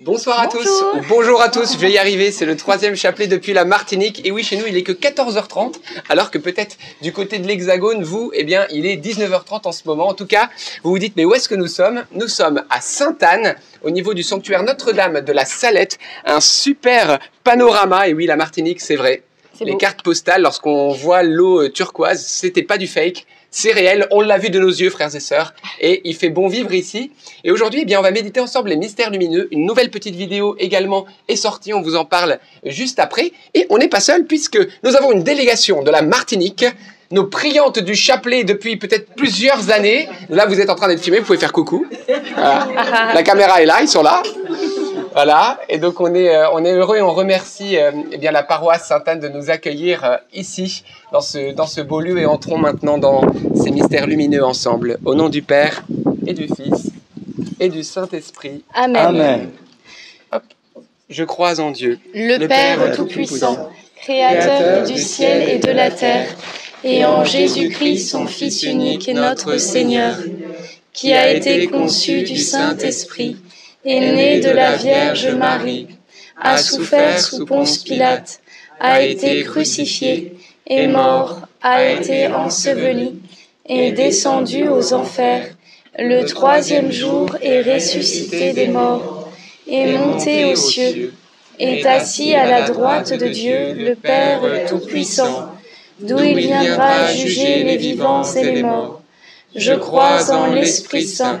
Bonsoir à tous, ou bonjour à tous, je vais y arriver, c'est le troisième chapelet depuis la Martinique. Et oui, chez nous, il est que 14h30, alors que peut-être du côté de l'Hexagone, vous, eh bien, il est 19h30 en ce moment. En tout cas, vous vous dites, mais où est-ce que nous sommes? Nous sommes à Sainte-Anne, au niveau du sanctuaire Notre-Dame de la Salette, un super panorama. Et oui, la Martinique, c'est vrai. Les cartes postales, lorsqu'on voit l'eau euh, turquoise, c'était pas du fake c'est réel, on l'a vu de nos yeux, frères et sœurs, et il fait bon vivre ici. Et aujourd'hui, eh bien, on va méditer ensemble les mystères lumineux. Une nouvelle petite vidéo également est sortie, on vous en parle juste après. Et on n'est pas seul, puisque nous avons une délégation de la Martinique, nos priantes du chapelet depuis peut-être plusieurs années. Là, vous êtes en train d'être filmé, vous pouvez faire coucou. La caméra est là, ils sont là. Voilà, et donc on est, euh, on est heureux et on remercie euh, eh bien, la paroisse Sainte-Anne de nous accueillir euh, ici, dans ce, dans ce beau lieu, et entrons maintenant dans ces mystères lumineux ensemble. Au nom du Père, et du Fils, et du Saint-Esprit. Amen. Je crois en Dieu, le, Père, Tout-Puissant, Créateur du ciel et de la terre, et en Jésus-Christ, son Fils unique, notre Seigneur, qui a été conçu du Saint-Esprit est né de la Vierge Marie, a souffert sous Ponce Pilate, a été crucifié, est mort, a été enseveli, est descendu aux enfers, le troisième jour est ressuscité des morts, est monté aux cieux, est assis à la droite de Dieu, le Père Tout-Puissant, d'où il viendra juger les vivants et les morts. Je crois en l'Esprit Saint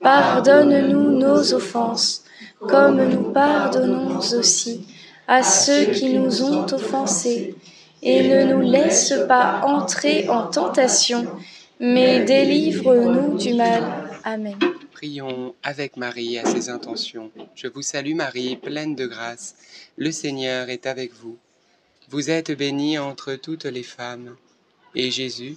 Pardonne-nous nos offenses, comme nous pardonnons aussi à ceux qui nous ont offensés. Et ne nous laisse pas entrer en tentation, mais délivre-nous du mal. Amen. Prions avec Marie à ses intentions. Je vous salue Marie, pleine de grâce. Le Seigneur est avec vous. Vous êtes bénie entre toutes les femmes. Et Jésus,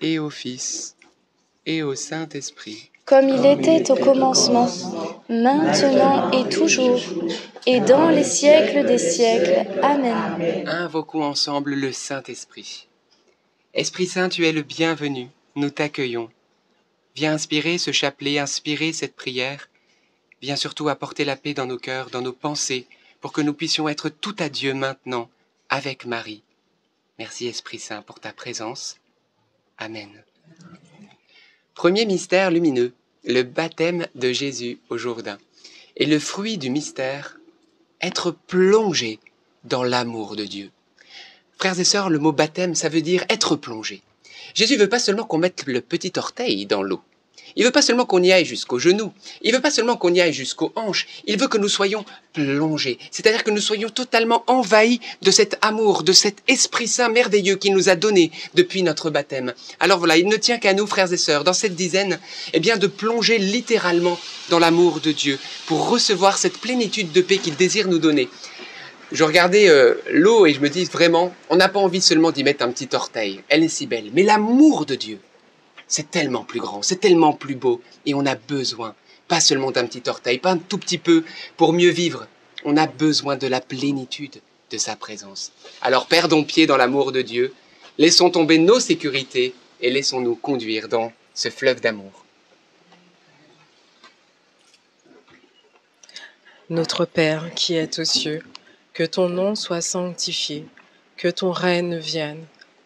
et au Fils, et au Saint-Esprit. Comme il était au commencement, maintenant et toujours, et dans les siècles des siècles. Amen. Invoquons ensemble le Saint-Esprit. Esprit Saint, tu es le bienvenu, nous t'accueillons. Viens inspirer ce chapelet, inspirer cette prière. Viens surtout apporter la paix dans nos cœurs, dans nos pensées, pour que nous puissions être tout à Dieu maintenant, avec Marie. Merci Esprit Saint pour ta présence. Amen. Premier mystère lumineux, le baptême de Jésus au Jourdain. Et le fruit du mystère, être plongé dans l'amour de Dieu. Frères et sœurs, le mot baptême, ça veut dire être plongé. Jésus veut pas seulement qu'on mette le petit orteil dans l'eau. Il veut pas seulement qu'on y aille jusqu'aux genoux. Il veut pas seulement qu'on y aille jusqu'aux hanches. Il veut que nous soyons plongés. C'est-à-dire que nous soyons totalement envahis de cet amour, de cet Esprit Saint merveilleux qu'il nous a donné depuis notre baptême. Alors voilà, il ne tient qu'à nous, frères et sœurs, dans cette dizaine, eh bien, de plonger littéralement dans l'amour de Dieu pour recevoir cette plénitude de paix qu'il désire nous donner. Je regardais euh, l'eau et je me dis vraiment, on n'a pas envie seulement d'y mettre un petit orteil. Elle est si belle. Mais l'amour de Dieu, c'est tellement plus grand, c'est tellement plus beau, et on a besoin, pas seulement d'un petit orteil, pas un tout petit peu pour mieux vivre. On a besoin de la plénitude de sa présence. Alors perdons pied dans l'amour de Dieu, laissons tomber nos sécurités et laissons-nous conduire dans ce fleuve d'amour. Notre Père qui es aux cieux, que ton nom soit sanctifié, que ton règne vienne,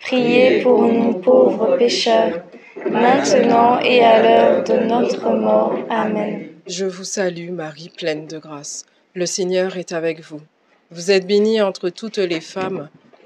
priez pour nous pauvres pécheurs, maintenant et à l'heure de notre mort. Amen. Je vous salue Marie, pleine de grâce. Le Seigneur est avec vous. Vous êtes bénie entre toutes les femmes,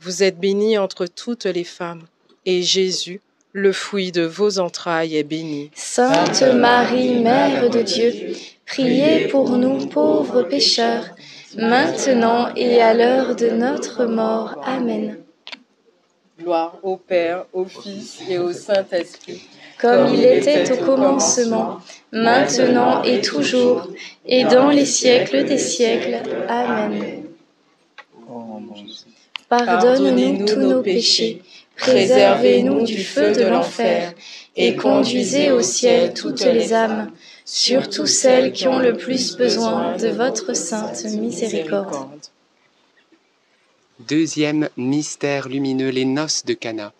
Vous êtes bénie entre toutes les femmes, et Jésus, le fruit de vos entrailles, est béni. Sainte Marie, Mère de Dieu, priez pour nous pauvres pécheurs, maintenant et à l'heure de notre mort. Amen. Gloire au Père, au Fils et au Saint-Esprit. Comme il était au commencement, maintenant et toujours, et dans les siècles des siècles. Amen. Pardonne-nous tous nos péchés, préservez-nous du feu de l'enfer, et conduisez au ciel toutes les âmes, surtout celles qui ont le plus besoin de votre sainte miséricorde. Deuxième mystère lumineux, les noces de Cana.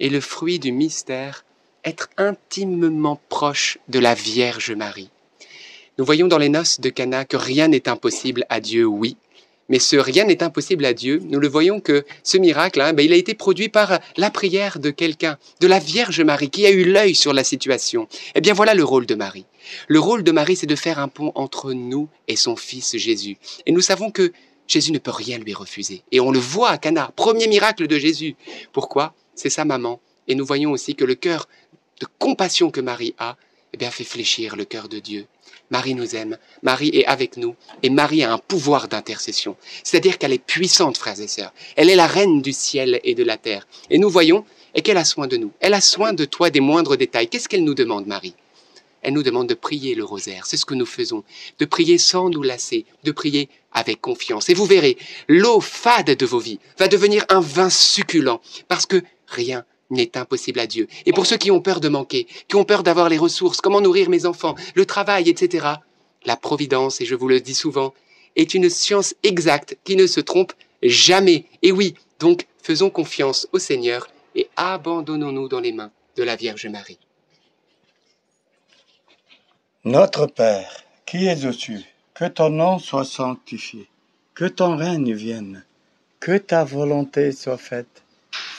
Et le fruit du mystère, être intimement proche de la Vierge Marie. Nous voyons dans les noces de Cana que rien n'est impossible à Dieu, oui, Mais ce rien n'est impossible à Dieu. Nous le voyons que ce miracle, ben, il a été produit par la prière de quelqu'un, de la Vierge Marie, qui a eu l'œil sur la situation. Eh bien voilà le rôle de Marie. Le rôle de Marie, c'est de faire un pont entre nous et son Fils Jésus. Et nous savons que Jésus ne peut rien lui refuser. Et on le voit à Cana, premier miracle de Jésus. Pourquoi? C'est sa maman. Et nous voyons aussi que le cœur de compassion que Marie a, eh bien, fait fléchir le cœur de Dieu. Marie nous aime, Marie est avec nous, et Marie a un pouvoir d'intercession. C'est-à-dire qu'elle est puissante, frères et sœurs. Elle est la reine du ciel et de la terre. Et nous voyons, et qu'elle a soin de nous. Elle a soin de toi des moindres détails. Qu'est-ce qu'elle nous demande, Marie? Elle nous demande de prier le rosaire. C'est ce que nous faisons. De prier sans nous lasser, de prier avec confiance. Et vous verrez, l'eau fade de vos vies va devenir un vin succulent, parce que rien n'est impossible à Dieu. Et pour ceux qui ont peur de manquer, qui ont peur d'avoir les ressources, comment nourrir mes enfants, le travail, etc., la providence, et je vous le dis souvent, est une science exacte qui ne se trompe jamais. Et oui, donc faisons confiance au Seigneur et abandonnons-nous dans les mains de la Vierge Marie. Notre Père, qui es aux cieux, que ton nom soit sanctifié, que ton règne vienne, que ta volonté soit faite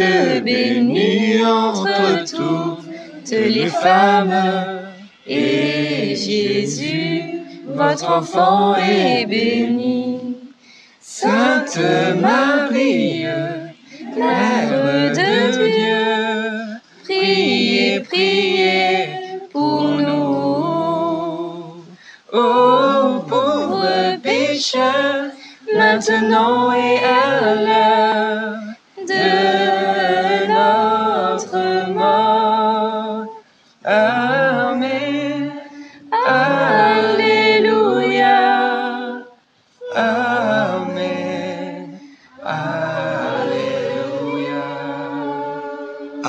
êtes bénie entre toutes les femmes. Et Jésus, votre enfant, est béni. Sainte Marie, Mère de Dieu, priez, priez pour nous. Ô pauvres pécheurs, maintenant et à l'heure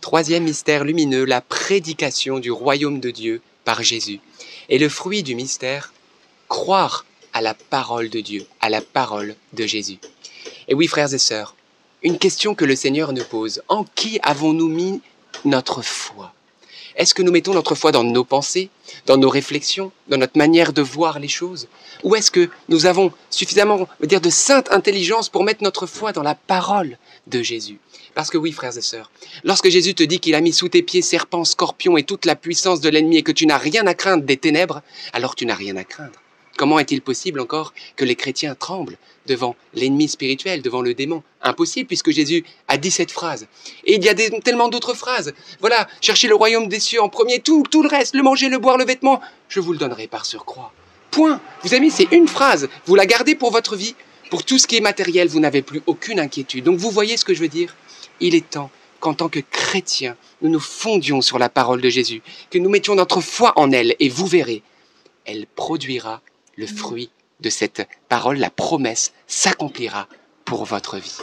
Troisième mystère lumineux, la prédication du royaume de Dieu par Jésus. Et le fruit du mystère, croire à la parole de Dieu, à la parole de Jésus. Et oui, frères et sœurs, une question que le Seigneur nous pose. En qui avons-nous mis notre foi? Est-ce que nous mettons notre foi dans nos pensées, dans nos réflexions, dans notre manière de voir les choses? Ou est-ce que nous avons suffisamment, dire, de sainte intelligence pour mettre notre foi dans la parole de Jésus? Parce que oui, frères et sœurs, lorsque Jésus te dit qu'il a mis sous tes pieds serpents, scorpions et toute la puissance de l'ennemi et que tu n'as rien à craindre des ténèbres, alors tu n'as rien à craindre. Comment est-il possible encore que les chrétiens tremblent devant l'ennemi spirituel, devant le démon Impossible puisque Jésus a dit cette phrase. Et il y a des- tellement d'autres phrases. Voilà, cherchez le royaume des cieux en premier, tout, tout le reste, le manger, le boire, le vêtement, je vous le donnerai par surcroît. Point. Vous amis, c'est une phrase. Vous la gardez pour votre vie. Pour tout ce qui est matériel, vous n'avez plus aucune inquiétude. Donc vous voyez ce que je veux dire? Il est temps qu'en tant que chrétiens, nous nous fondions sur la parole de Jésus, que nous mettions notre foi en elle, et vous verrez, elle produira le fruit de cette parole, la promesse s'accomplira pour votre vie.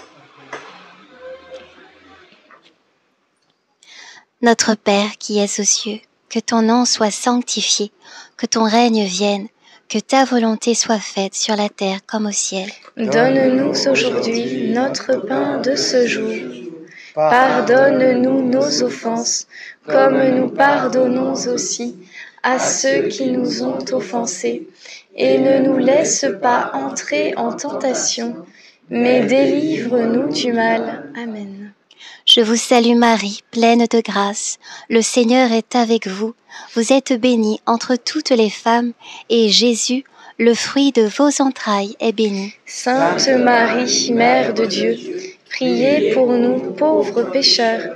Notre Père qui es aux cieux, que ton nom soit sanctifié, que ton règne vienne, que ta volonté soit faite sur la terre comme au ciel. Donne-nous aujourd'hui notre pain de ce jour. Pardonne-nous nos offenses, comme nous pardonnons aussi à ceux qui nous ont offensés. Et ne nous laisse pas entrer en tentation, mais délivre-nous du mal. Amen. Je vous salue Marie, pleine de grâce. Le Seigneur est avec vous. Vous êtes bénie entre toutes les femmes, et Jésus, le fruit de vos entrailles, est béni. Sainte Marie, Mère de Dieu, priez pour nous pauvres pécheurs,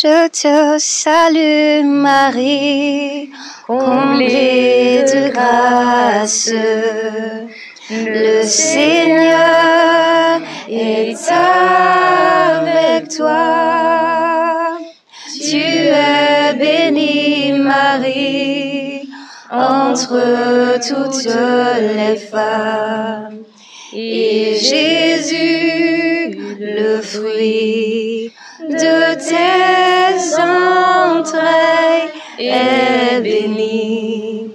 Je te salue Marie, comblée de grâce. Le Seigneur est avec toi. Tu es bénie Marie entre toutes les femmes. Et Jésus, le fruit de tes entrailles est béni.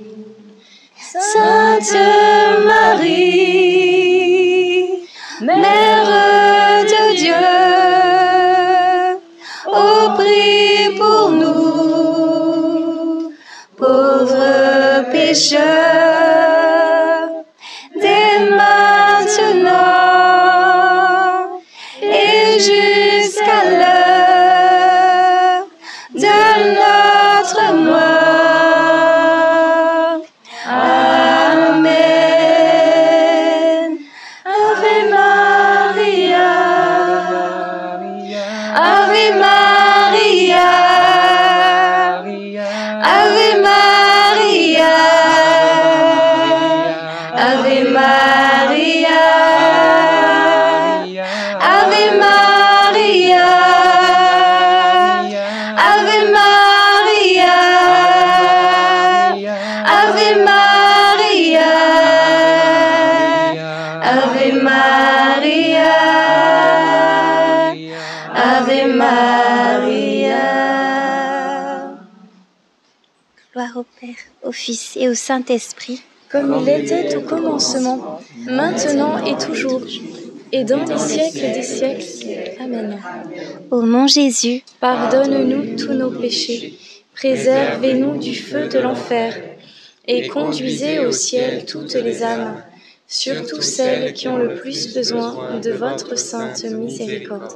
Sainte Fils et au Saint-Esprit. Comme il était au commencement, maintenant et toujours, et dans les siècles des siècles. Amen. Ô mon Jésus, Pardonne-nous tous nos péchés, préservez-nous du feu de l'enfer, et conduisez au ciel toutes les âmes, surtout celles qui ont le plus besoin de votre sainte miséricorde.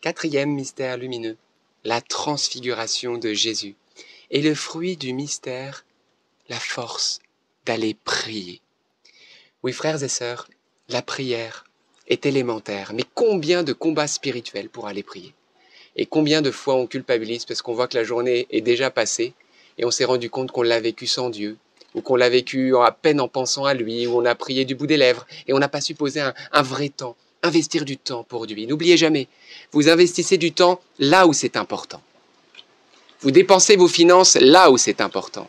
Quatrième mystère lumineux, la transfiguration de Jésus. Et le fruit du mystère, la force d'aller prier. Oui, frères et sœurs, la prière est élémentaire, mais combien de combats spirituels pour aller prier? Et combien de fois on culpabilise parce qu'on voit que la journée est déjà passée et on s'est rendu compte qu'on l'a vécu sans Dieu, ou qu'on l'a vécu à peine en pensant à lui, ou on a prié du bout des lèvres et on n'a pas su poser un, un vrai temps, investir du temps pour lui. N'oubliez jamais, vous investissez du temps là où c'est important. Vous dépensez vos finances là où c'est important.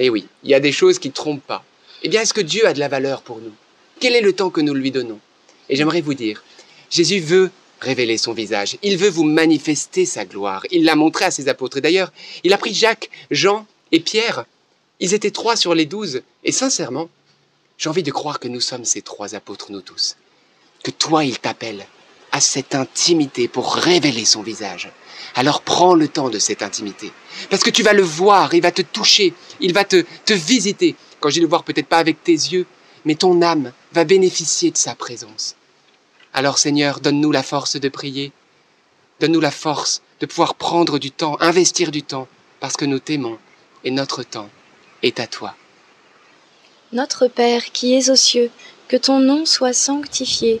Et oui, il y a des choses qui ne trompent pas. Eh bien, est-ce que Dieu a de la valeur pour nous? Quel est le temps que nous lui donnons? Et j'aimerais vous dire, Jésus veut révéler son visage. Il veut vous manifester sa gloire. Il l'a montré à ses apôtres. Et D'ailleurs, il a pris Jacques, Jean et Pierre. Ils étaient trois sur les douze. Et sincèrement, j'ai envie de croire que nous sommes ces trois apôtres, nous tous. Que toi, il t'appelle à cette intimité pour révéler son visage. Alors prends le temps de cette intimité. Parce que tu vas le voir, il va te toucher, il va te, te visiter. Quand je dis le voir, peut-être pas avec tes yeux, mais ton âme va bénéficier de sa présence. Alors Seigneur, donne-nous la force de prier. Donne-nous la force de pouvoir prendre du temps, investir du temps, parce que nous t'aimons et notre temps est à toi. Notre Père qui es aux cieux, que ton nom soit sanctifié,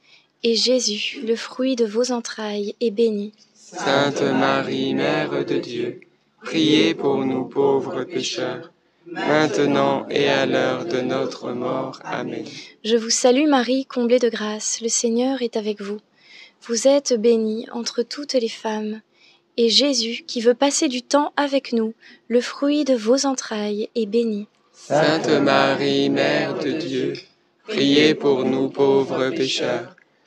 et Jésus, le fruit de vos entrailles, est béni. Sainte Marie, Mère de Dieu, priez pour nous pauvres pécheurs, maintenant et à l'heure de notre mort. Amen. Je vous salue Marie, comblée de grâce, le Seigneur est avec vous. Vous êtes bénie entre toutes les femmes, et Jésus, qui veut passer du temps avec nous, le fruit de vos entrailles, est béni. Sainte Marie, Mère de Dieu, priez pour nous pauvres pécheurs,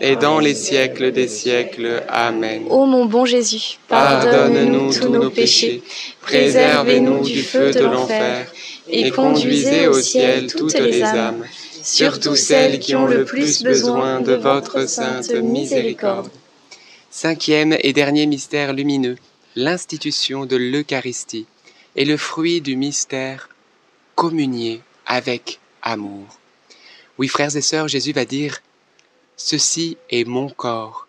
et dans les siècles des siècles. Amen. Ô mon bon Jésus, Pardonne-nous tous nos péchés, préservez-nous du feu de l'enfer, et conduisez au ciel toutes les âmes, surtout celles qui ont le plus besoin de votre sainte miséricorde. Cinquième et dernier mystère lumineux, l'institution de l'Eucharistie est le fruit du mystère communier avec amour. Oui, frères et sœurs, Jésus va dire, Ceci est mon corps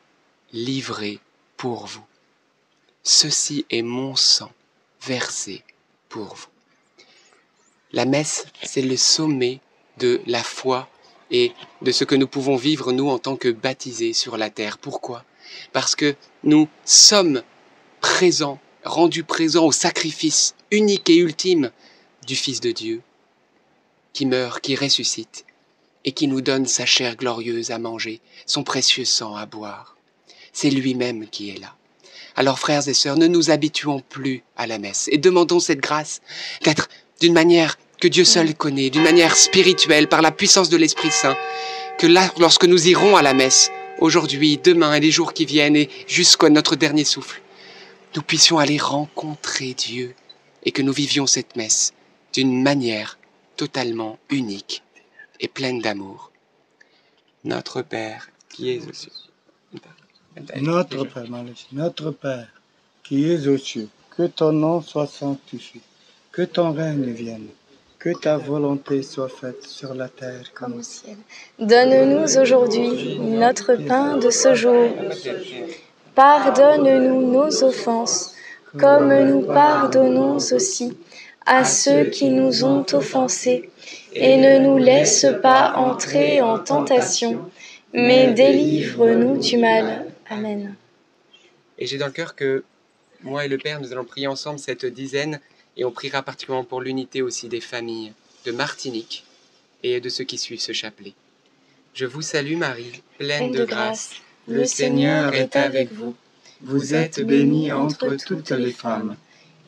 livré pour vous. Ceci est mon sang versé pour vous. La messe, c'est le sommet de la foi et de ce que nous pouvons vivre, nous, en tant que baptisés sur la terre. Pourquoi? Parce que nous sommes présents, rendus présents au sacrifice unique et ultime du Fils de Dieu, qui meurt, qui ressuscite, et qui nous donne sa chair glorieuse à manger, son précieux sang à boire. C'est lui-même qui est là. Alors frères et sœurs, ne nous habituons plus à la messe et demandons cette grâce d'être d'une manière que Dieu seul connaît, d'une manière spirituelle, par la puissance de l'Esprit Saint, que là, lorsque nous irons à la messe, aujourd'hui, demain et les jours qui viennent et jusqu'à notre dernier souffle, nous puissions aller rencontrer Dieu et que nous vivions cette messe d'une manière totalement unique et pleine d'amour. Notre Père qui es aux cieux. Notre Père, notre Père, qui es aux cieux, que ton nom soit sanctifié, que ton règne vienne, que ta volonté soit faite sur la terre comme au ciel. Donne-nous aujourd'hui notre pain de ce jour. Pardonne-nous nos offenses, comme nous pardonnons aussi à ceux qui nous ont offensés. Et ne nous laisse pas entrer en tentation, mais délivre-nous du mal. Amen. Et j'ai dans le cœur que moi et le Père, nous allons prier ensemble cette dizaine et on priera particulièrement pour l'unité aussi des familles de Martinique et de ceux qui suivent ce chapelet. Je vous salue Marie, pleine de grâce. Le Seigneur est avec vous. Vous êtes bénie entre toutes les femmes,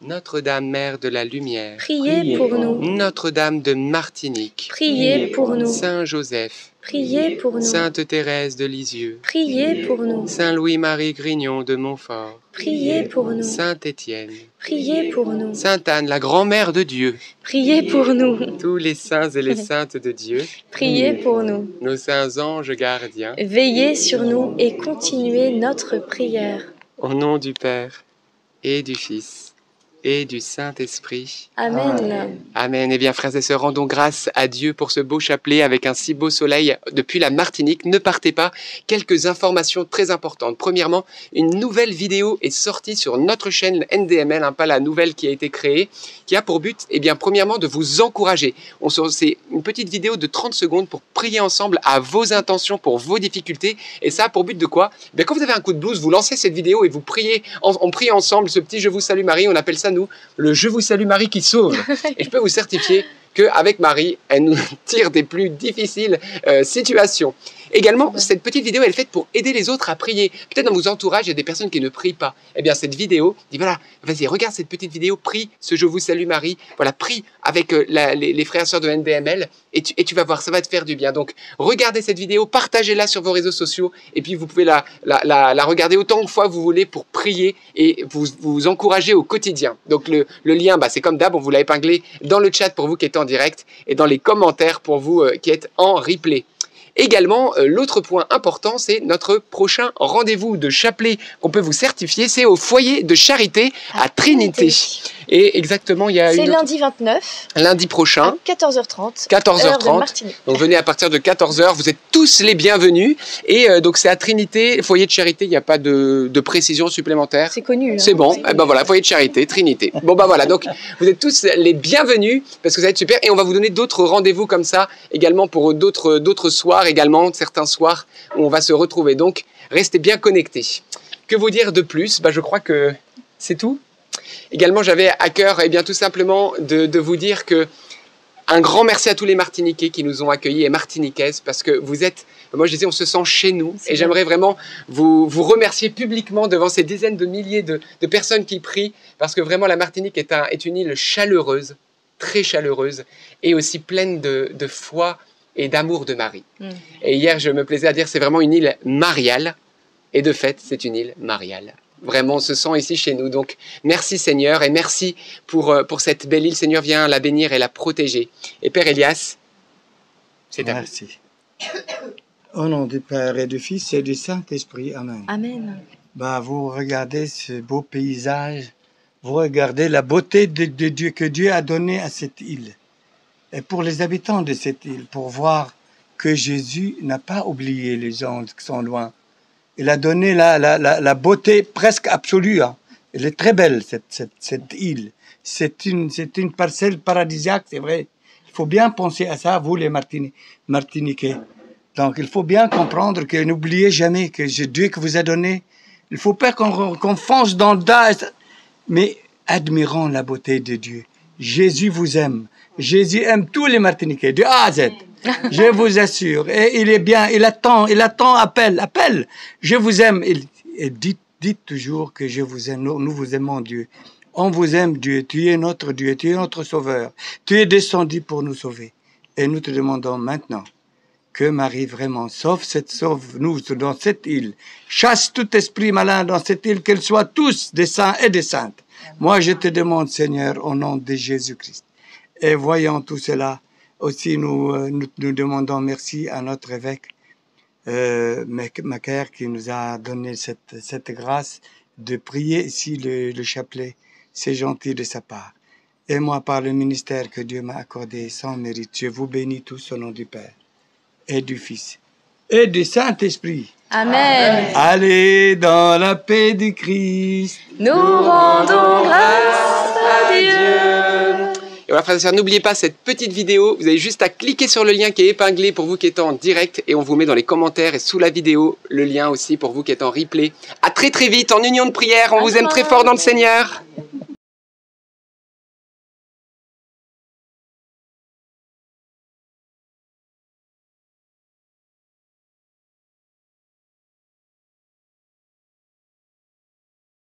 Notre-Dame, Mère de la Lumière, Priez pour nous. Notre-Dame de Martinique, Priez pour nous. Saint Joseph, Priez pour nous. Sainte Thérèse de Lisieux, Priez pour nous. Saint Louis-Marie Grignon de Montfort, Priez pour nous. Saint Étienne, Priez pour nous. Sainte Anne, la grand-mère de Dieu, Priez pour nous. tous les saints et les saintes de Dieu, Priez pour nous. nos saints anges gardiens, Veillez sur nous et continuez notre prière. au nom du Père et du Fils et du Saint-Esprit. Amen. Amen. Eh bien, frères et sœurs, rendons grâce à Dieu pour ce beau chapelet avec un si beau soleil depuis la Martinique. Ne partez pas. Quelques informations très importantes. Premièrement, une nouvelle vidéo est sortie sur notre chaîne NDML, hein, pas la nouvelle qui a été créée, qui a pour but, eh bien, premièrement, de vous encourager. On C'est une petite vidéo de 30 secondes pour prier ensemble à vos intentions, pour vos difficultés. Et ça a pour but de quoi? Eh bien, Quand vous avez un coup de blues, vous lancez cette vidéo et vous priez, en- on prie ensemble ce petit Je vous salue Marie. On appelle ça, nous, le Je vous salue Marie qui sauve. Et je peux vous certifier qu'avec Marie, elle nous tire des plus difficiles euh, situations. Également, cette petite vidéo, elle est faite pour aider les autres à prier. Peut-être dans vos entourages, il y a des personnes qui ne prient pas. Eh bien, cette vidéo dit voilà, vas-y, regarde cette petite vidéo, prie ce Je vous salue Marie. Voilà, prie avec euh, la- les, les frères et sœurs de NDML et tu, et tu vas voir, ça va te faire du bien. Donc, regardez cette vidéo, partagez-la sur vos réseaux sociaux et puis vous pouvez la, la, la, la regarder autant de fois que vous voulez pour prier et vous vous encourager au quotidien. Donc, le, le lien, bah, c'est comme d'hab, on vous l'a épinglé dans le chat pour vous qui êtes en direct et dans les commentaires pour vous euh, qui êtes en replay. Également, euh, l'autre point important, c'est notre prochain rendez-vous de chapelet qu'on peut vous certifier, c'est au foyer de charité à Trinité. Et exactement, il y a C'est une autre- lundi 29 lundi prochain, à 14h30. 14h30. Heure de Martinique. Donc venez à partir de 14h, vous êtes tous les bienvenus. Et euh, donc c'est à Trinité, foyer de charité, il n'y a pas de, de précision supplémentaire. C'est connu. hein. C'est bon, eh ben voilà, foyer de charité, Trinité. Bon bah voilà, donc vous êtes tous les bienvenus parce que ça va être super et on va vous donner d'autres rendez-vous comme ça également pour d'autres d'autres soirs également, certains soirs où on va se retrouver. Donc restez bien connectés. Que vous dire de plus? Bah je crois que c'est tout. Également, j'avais à cœur, eh bien, tout simplement, de, de vous dire que un grand merci à tous les Martiniquais qui nous ont accueillis et Martiniquaises parce que vous êtes, moi je disais, on se sent chez nous et j'aimerais vraiment vous, vous remercier publiquement devant ces dizaines de milliers de, de personnes qui prient parce que vraiment la Martinique est, un, est une île chaleureuse, très chaleureuse et aussi pleine de, de foi et d'amour de Marie. Mm. Et hier, je me plaisais à dire, c'est vraiment une île mariale et de fait, c'est une île mariale. Vraiment, on se sent ici chez nous. Donc, merci Seigneur et merci pour, euh, pour cette belle île. Seigneur, viens la bénir et la protéger. Et Père Elias, c'est à vous. Merci. Au nom du Père et du Fils et du Saint-Esprit. Amen. Amen. Bah, vous regardez ce beau paysage, vous regardez la beauté de, de Dieu que Dieu a donné à cette île. Et pour les habitants de cette île, pour voir que Jésus n'a pas oublié les gens qui sont loin. Il a donné la, la, la, la beauté presque absolue. hein. Elle est très belle, cette, cette, cette île. C'est une, c'est une parcelle paradisiaque, c'est vrai. Il faut bien penser à ça, vous les Martini- Martiniquais. Donc, il faut bien comprendre que n'oubliez jamais que c'est Dieu qui vous a donné. Il faut pas qu'on qu'on fonce dans le mais admirons la beauté de Dieu. Jésus vous aime. Jésus aime tous les Martiniquais, de A à Z. Je vous assure. Et il est bien, il attend, il attend, appelle, appelle. Je vous aime. Et dites, toujours que je vous aime. Nous, vous aimons Dieu. On vous aime Dieu. Tu es notre Dieu. Tu es notre sauveur. Tu es descendu pour nous sauver. Et nous te demandons maintenant que Marie vraiment sauve cette sauve nous dans cette île. Chasse tout esprit malin dans cette île, qu'elle soit tous des saints et des saintes. Moi, je te demande, Seigneur, au nom de Jésus-Christ. Et voyant tout cela, aussi nous, euh, nous, nous demandons merci à notre évêque, euh, Mac- Macaire, qui nous a donné cette, cette grâce de prier ici le, le chapelet. C'est gentil de sa part. Et moi, par le ministère que Dieu m'a accordé sans mérite, je vous bénis tous au nom du Père et du Fils et du Saint-Esprit. Amen. Allez dans la paix du Christ. Nous rendons grâce à Dieu. Et voilà, frères et sœurs, n'oubliez pas cette petite vidéo. Vous avez juste à cliquer sur le lien qui est épinglé pour vous qui êtes en direct et on vous met dans les commentaires et sous la vidéo le lien aussi pour vous qui êtes en replay. À très très vite en union de prière. On À vous aime très fort dans le Seigneur.